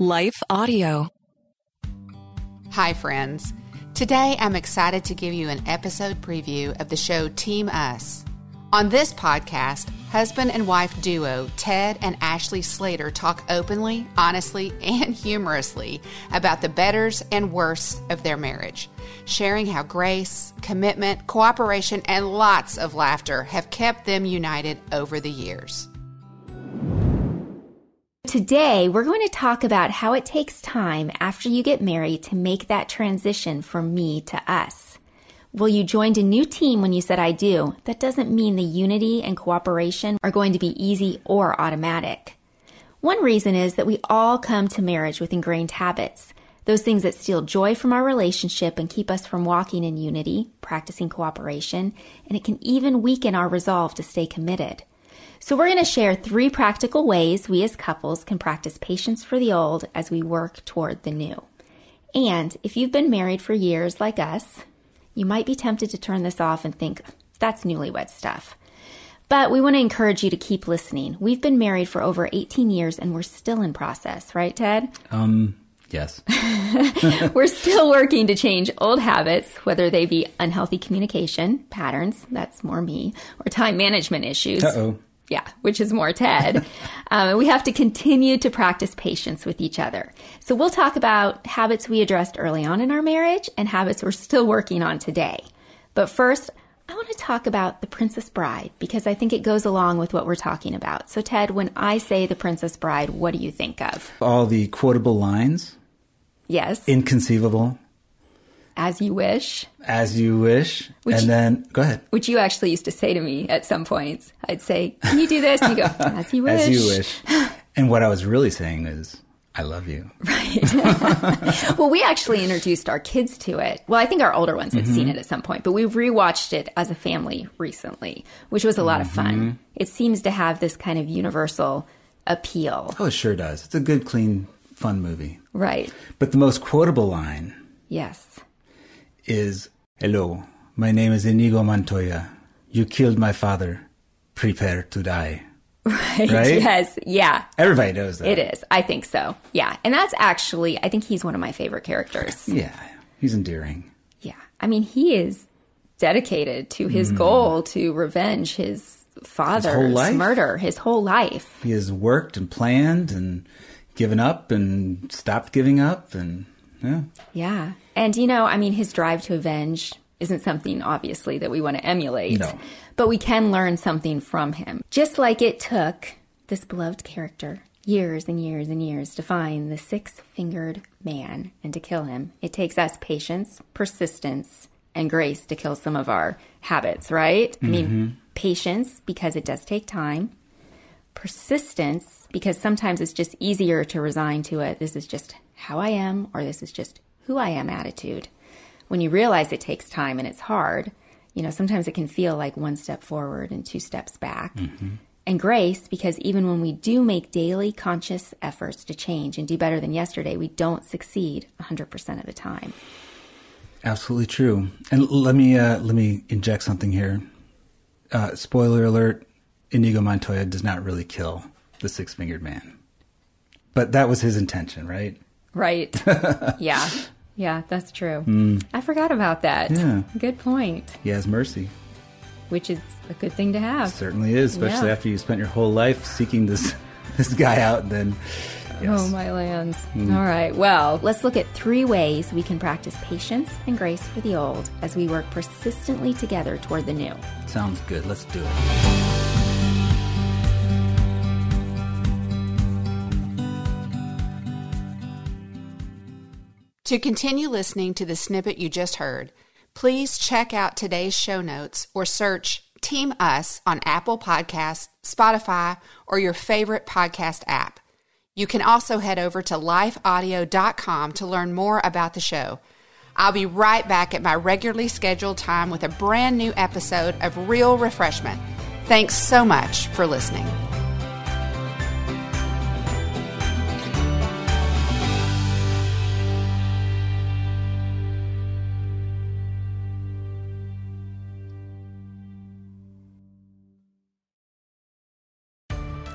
Life Audio. Hi, friends. Today I'm excited to give you an episode preview of the show Team Us. On this podcast, husband and wife duo Ted and Ashleigh Slater talk openly, honestly, and humorously about the betters and worsts of their marriage, sharing how grace, commitment, cooperation, and lots of laughter have kept them united over the years. Today, we're going to talk about how it takes time after you get married to make that transition from me to us. Well, you joined a new team when you said I do. That doesn't mean the unity and cooperation are going to be easy or automatic. One reason is that we all come to marriage with ingrained habits. Those things that steal joy from our relationship and keep us from walking in unity, practicing cooperation, and it can even weaken our resolve to stay committed. So, we're going to share three practical ways we as couples can practice patience for the old as we work toward the new. And if you've been married for years like us, you might be tempted to turn this off and think, that's newlywed stuff. But we want to encourage you to keep listening. We've been married for over 18 years and we're still in process, right, Ted? Um, yes. we're still working to change old habits, whether they be unhealthy communication patterns, that's more me, or time management issues. Uh oh. Yeah, which is more Ted. um, we have to continue to practice patience with each other. So we'll talk about habits we addressed early on in our marriage and habits we're still working on today. But first, I want to talk about the Princess Bride because I think it goes along with what we're talking about. So, Ted, when I say the Princess Bride, what do you think of? All the quotable lines. Yes. Inconceivable. As you wish. As you wish. Which and then, go ahead. Which you actually used to say to me at some points. I'd say, Can you do this? And you go, As you wish. As you wish. and what I was really saying is, I love you. Right. well, we actually introduced our kids to it. Well, I think our older ones had Mm-hmm. seen it at some point, but we rewatched it as a family recently, which was a lot of Mm-hmm. fun. It seems to have this kind of universal appeal. Oh, it sure does. It's a good, clean, fun movie. Right. But the most quotable line Yes. Is, Hello, my name is Inigo Montoya. You killed my father. Prepare to die. Right. Right? Yes. Yeah. Everybody knows that. It is. I think so. Yeah. And that's actually, I think he's one of my favorite characters. Yeah. He's endearing. Yeah. I mean, he is dedicated to his hmm. goal to revenge his father's life. murder his whole life. He has worked and planned and given up and stopped giving up and, yeah. Yeah. And, you know, I mean, his drive to avenge isn't something, obviously, that we want to emulate. No. But we can learn something from him. Just like it took this beloved character years and years and years to find the six fingered man and to kill him, it takes us patience, persistence, and grace to kill some of our habits, right? I mean, mm-hmm. patience, because it does take time persistence because sometimes it's just easier to resign to it. This is just how I am, or this is just who I am attitude. When you realize it takes time and it's hard, you know, sometimes it can feel like one step forward and two steps back. And grace, because even when we do make daily conscious efforts to change and do better than yesterday, we don't succeed 100% of the time. Absolutely true. And let me uh, let me inject something here. Uh, spoiler alert: Inigo Montoya does not really kill the six fingered man, but that was his intention, right? Right. yeah. Yeah, that's true. Hmm. I forgot about that. Yeah. Good point. He has mercy. Which is a good thing to have. Certainly is, especially Yeah. after you spent your whole life seeking this this guy out. Then, yes. Oh, my lands. Hmm. All right. Well, let's look at three ways we can practice patience and grace for the old as we work persistently together toward the new. sounds good. Let's do it. To continue listening to the snippet you just heard, please check out today's show notes or search Team Us on Apple Podcasts, Spotify, or your favorite podcast app. You can also head over to lifeaudio.com to learn more about the show. I'll be right back at my regularly scheduled time with a brand new episode of Real Refreshment. Thanks so much for listening.